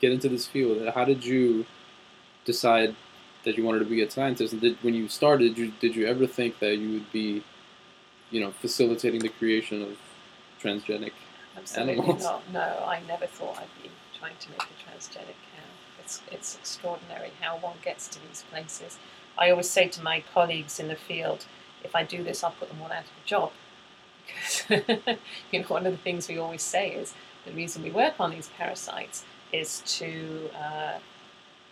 get into this field? How did you decide that you wanted to be a scientist? And did when you started, did you, did you ever think that you would be, you know, facilitating the creation of transgenic? Absolutely animals. not. No, I never thought I'd be trying to make a transgenic cow. It's, it's extraordinary how one gets to these places. I always say to my colleagues in the field, if I do this, I'll put them all out of a job. Because you know, one of the things we always say is the reason we work on these parasites is to uh,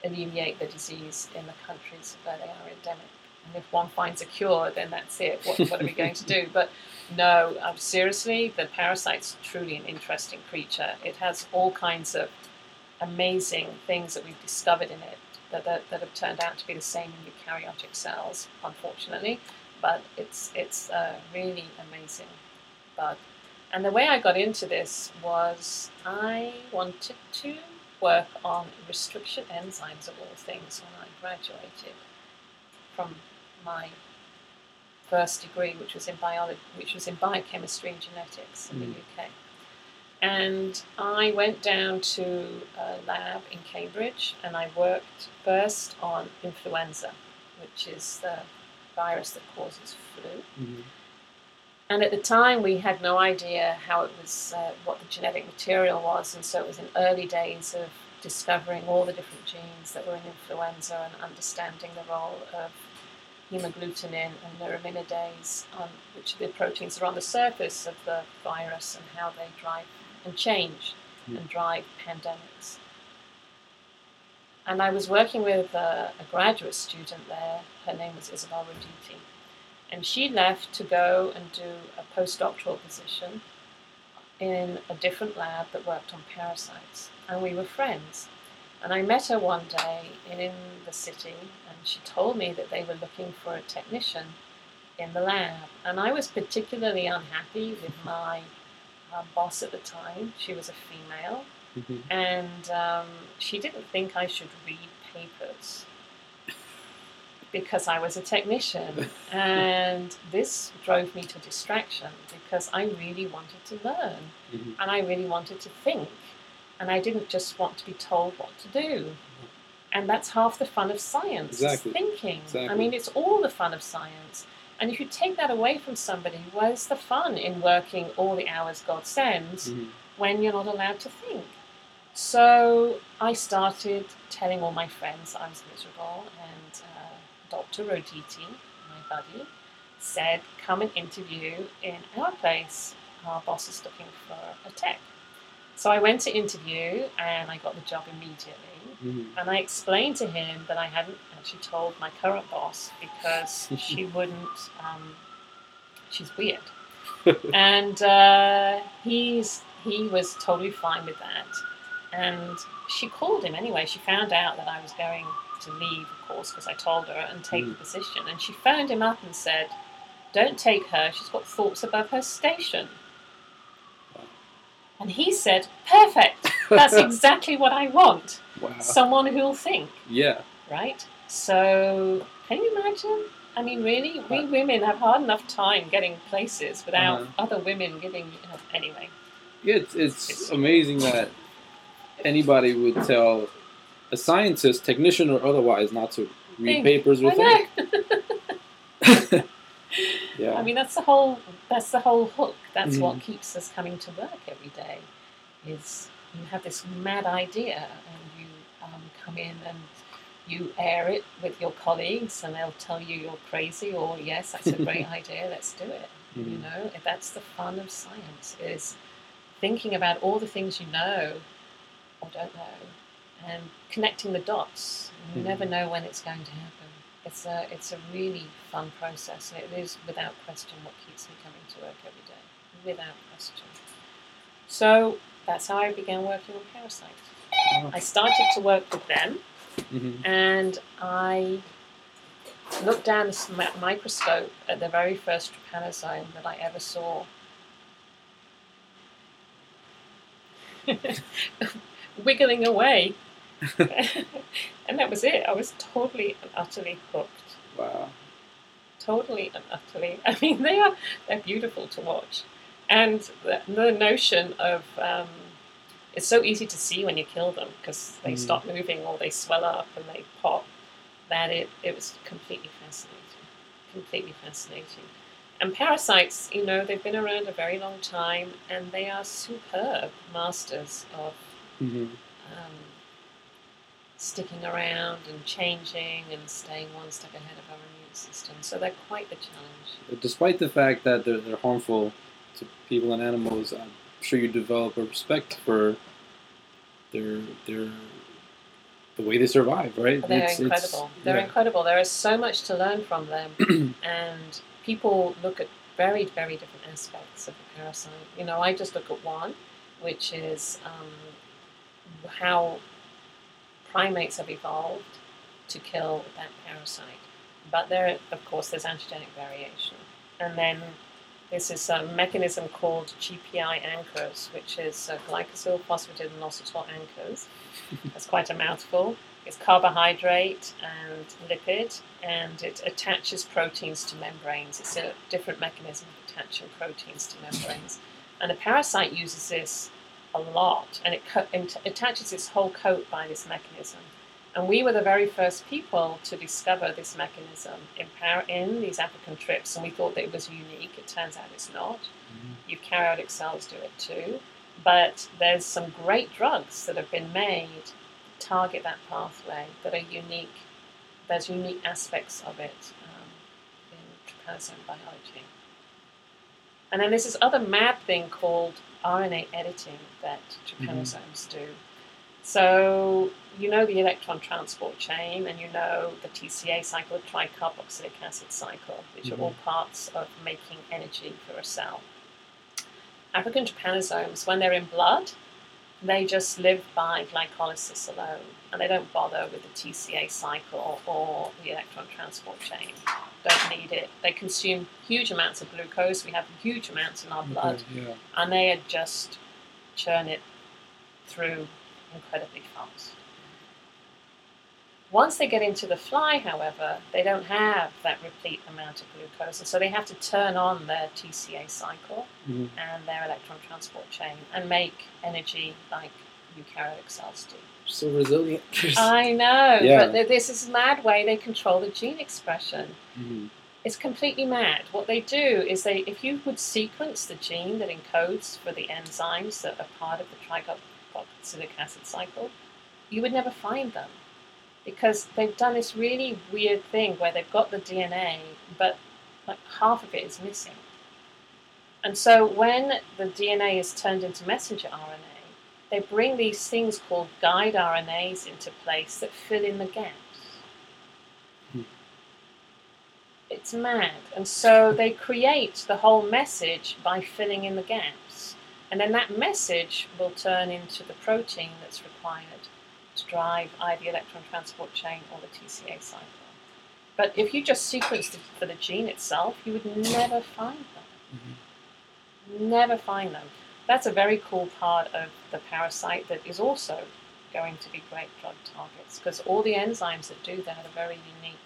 alleviate the disease in the countries where they are endemic. And if one finds a cure, then that's it. What, what are we going to do? But no, um, seriously, the parasite's truly an interesting creature. It has all kinds of amazing things that we've discovered in it that, that, that have turned out to be the same in eukaryotic cells, unfortunately. But it's it's a really amazing And the way I got into this was I wanted to work on restriction enzymes of all things when I graduated from my first degree, which was in biology, which was in biochemistry and genetics in Mm. the UK. And I went down to a lab in Cambridge, and I worked first on influenza, which is the virus that causes flu. And at the time, we had no idea how it was, uh, what the genetic material was, and so it was in early days of discovering all the different genes that were in influenza and understanding the role of hemagglutinin and neuraminidase, on, which are the proteins that are on the surface of the virus and how they drive and change and drive pandemics. And I was working with a, a graduate student there. Her name was Isabel Roditi. And she left to go and do a postdoctoral position in a different lab that worked on parasites. And we were friends. And I met her one day in the city, and she told me that they were looking for a technician in the lab. And I was particularly unhappy with my uh, boss at the time. She was a female, Mhm. and um, she didn't think I should read papers because I was a technician. and this drove me to distraction because I really wanted to learn Mhm. and I really wanted to think. And I didn't just want to be told what to do. And that's half the fun of science, Exactly. thinking. I mean, it's all the fun of science. And if you take that away from somebody, where's the fun in working all the hours God sends Mhm. when you're not allowed to think? So I started telling all my friends I was miserable, and uh, Dr. Roditi, my buddy, said, Come and interview in our place. Our boss is looking for a tech. So I went to interview and I got the job immediately. Mhm. And I explained to him that I hadn't actually told my current boss because she wouldn't, um, she's weird. and uh, he's, he was totally fine with that. And she called him anyway. She found out that I was going to leave, course, because I told her, and take the position. And she phoned him up and said, Don't take her, she's got thoughts above her station. And he said, Perfect, that's exactly what I want. Wow. Someone who'll think, yeah. right? So, can you imagine? I mean, really, we women have hard enough time getting places without Uh-huh. other women giving. You know, anyway, Yeah, it's, it's It's- amazing that anybody would tell a scientist, technician or otherwise, not to read Think. papers with it. yeah. I mean, that's the whole. That's the whole hook. That's Mhm. what keeps us coming to work every day. Is you have this mad idea, and you um, come in and you air it with your colleagues, and they'll tell you you're crazy, or yes, that's a great idea. Let's do it. You Mhm. know, that's the fun of science is thinking about all the things you know or don't know, and connecting the dots. You Mhm. never know when it's going to happen. It's a it's a really fun process, and it is without question what keeps me coming to work every day, without question. So that's how I began working on Parasite. Wow. I started to work with them, Mhm. and I looked down the microscope at the very first trypanosome that I ever saw. Wiggling away. and that was it. I was totally and utterly hooked. Wow. Totally and utterly. I mean, they are they're beautiful to watch, and the, the notion of um, it's so easy to see when you kill them because they Mm. stop moving or they swell up and they pop. That it it was completely fascinating, completely fascinating. And parasites, you know, they've been around a very long time, and they are superb masters of hmm um, sticking around and changing and staying one step ahead of our immune system. So they're quite the challenge. Despite the fact that they're, they're harmful to people and animals, I'm sure you develop a respect for their their the way they survive, right? They're It's- it's- incredible. They're yeah. incredible. There is so much to learn from them, and people look at very, very different aspects of the parasite. You know, I just look at one, which is um, how primates have evolved to kill that parasite. But there, of course, there's antigenic variation, and then this is a mechanism called GPI anchors, which is uh, glycosyl phosphatidylinositol anchors. That's quite a mouthful. It's carbohydrate and lipid, and it attaches proteins to membranes. It's a different mechanism of attaching proteins to membranes. And the parasite uses this a lot, and it co- it attaches its whole coat by this mechanism. And we were the very first people to discover this mechanism in, par- in these African trips, and we thought that it was unique. It turns out it's not. Mhm. Eukaryotic cells do it too. But there's some great drugs that have been made to target that pathway that are unique. There's unique aspects of it um, in trypanosome biology. And then there's this other mad thing called RNA editing that mm-hmm. trypanosomes do. So you know the electron transport chain, and you know the TCA cycle, the tricarboxylic acid cycle, which are all mm-hmm. parts of making energy for a cell. African trypanosomes, when they're in blood, they just live by glycolysis alone, and they don't bother with the TCA cycle or the electron transport chain. Don't need it. They consume huge amounts of glucose. We have huge amounts in our blood Okay, yeah. and they just churn it through incredibly fast. Once they get into the fly, however, they don't have that replete amount of glucose, and so they have to turn on their TCA cycle Mhm. and their electron transport chain and make energy like eukaryotic cells do. So resilient. I know, Yeah. but th- this is mad way they control the gene expression. Mhm. It's completely mad. What they do is they, if you would sequence the gene that encodes for the enzymes that are part of the tricarboxylic acid cycle, you would never find them because they've done this really weird thing where they've got the DNA, but like half of it is missing. And so when the DNA is turned into messenger RNA, they bring these things called guide RNAs into place that fill in the gaps. Hmm. It's mad. And so they create the whole message by filling in the gaps. And then that message will turn into the protein that's required to drive either the electron transport chain or the TCA cycle. But if you just sequenced it for the gene itself, you would never find them. Never find them. That's a very cool part of the parasite that is also going to be great drug targets because all the enzymes that do that are very unique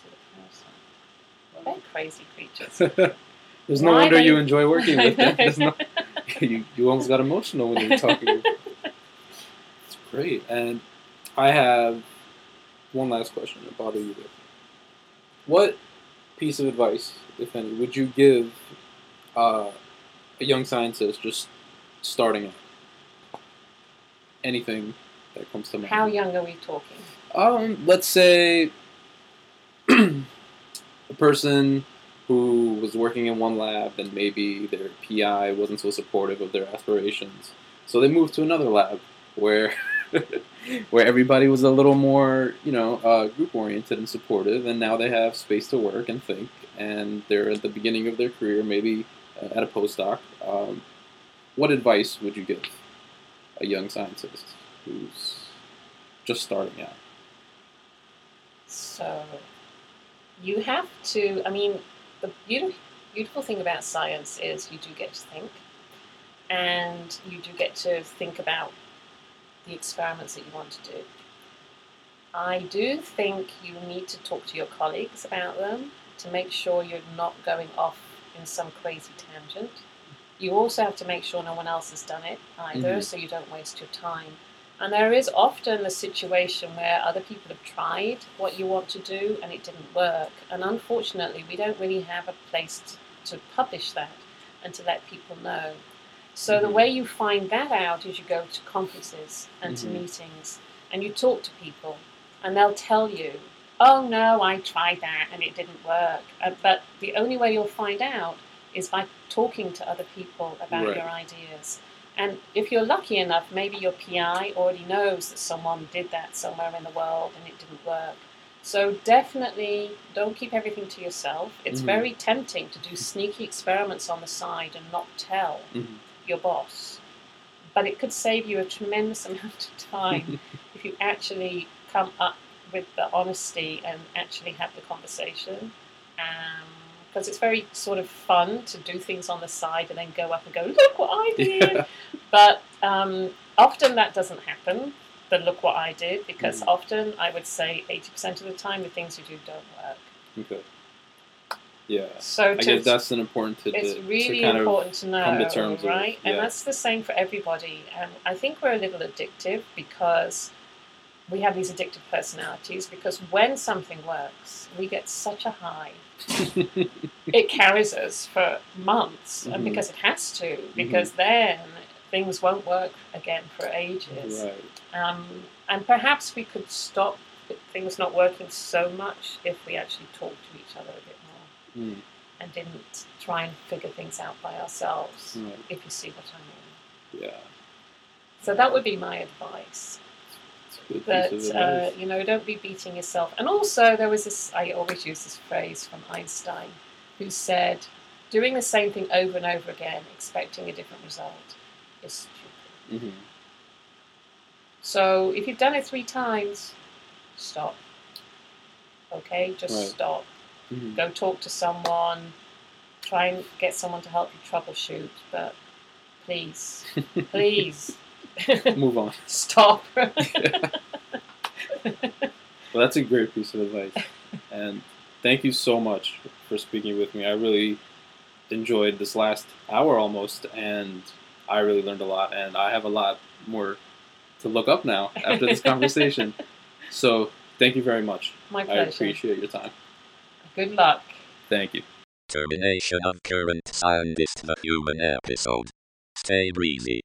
to the parasite. They're crazy creatures. There's no Why wonder they- you enjoy working with them. I There's no- you, you almost got emotional when you were talking. it's great, and I have one last question to bother you with. What piece of advice, if any, would you give uh, a young scientist just starting out? Anything that comes to mind. How young are we talking? Um, let's say a person who was working in one lab and maybe their PI wasn't so supportive of their aspirations, so they moved to another lab where where everybody was a little more, you know, uh, group oriented and supportive, and now they have space to work and think, and they're at the beginning of their career, maybe at a postdoc. Um, what advice would you give a young scientist who's just starting out? So, you have to. I mean, the beautiful, beautiful thing about science is you do get to think, and you do get to think about the experiments that you want to do. I do think you need to talk to your colleagues about them to make sure you're not going off in some crazy tangent. You also have to make sure no one else has done it either, Mhm. so you don't waste your time. And there is often a situation where other people have tried what you want to do and it didn't work. And unfortunately, we don't really have a place to, to publish that and to let people know. So the Mhm. way you find that out is you go to conferences and Mhm. to meetings and you talk to people and they'll tell you, oh no, I tried that and it didn't work. Uh, but the only way you'll find out is by talking to other people about Right. your ideas. And if you're lucky enough, maybe your PI already knows that someone did that somewhere in the world and it didn't work. So definitely don't keep everything to yourself. It's Mhm. very tempting to do sneaky experiments on the side and not tell Mhm. your boss. But it could save you a tremendous amount of time if you actually come up with the honesty and actually have the conversation. Because it's very sort of fun to do things on the side and then go up and go, look what I did. Yeah. But um, often that doesn't happen. The look what I did, because Mhm. often I would say 80% of the time the things you do don't work. Okay. Yeah. So I to, guess that's an important tidbit it's really to important to know, to terms with, right? And that's the same for everybody. And I think we're a little addictive because we have these addictive personalities. Because when something works, we get such a high. It carries us for months, and Mhm. because it has to. Because then things won't work again for ages. right. Um, and perhaps we could stop things not working so much if we actually talked to each other a bit more Mm, and didn't try and figure things out by ourselves, right. if you see what I mean. Yeah. So that would be my advice. It's a good That uh, you know, don't be beating yourself. And also, there was this. I always use this phrase from Einstein, who said, "Doing the same thing over and over again, expecting a different result, is stupid." Mhm. So if you've done it three times, stop. Okay, just Right. stop. Mhm. Go talk to someone. Try and get someone to help you troubleshoot, but please, please Move on. stop. Well, that's a great piece of advice. And thank you so much for speaking with me. I really enjoyed this last hour almost, and I really learned a lot. And I have a lot more to look up now after this conversation. So thank you very much. My pleasure. I pleasure. appreciate your time. Good luck. Thank you. Termination of current scientist the human episode. Stay breezy.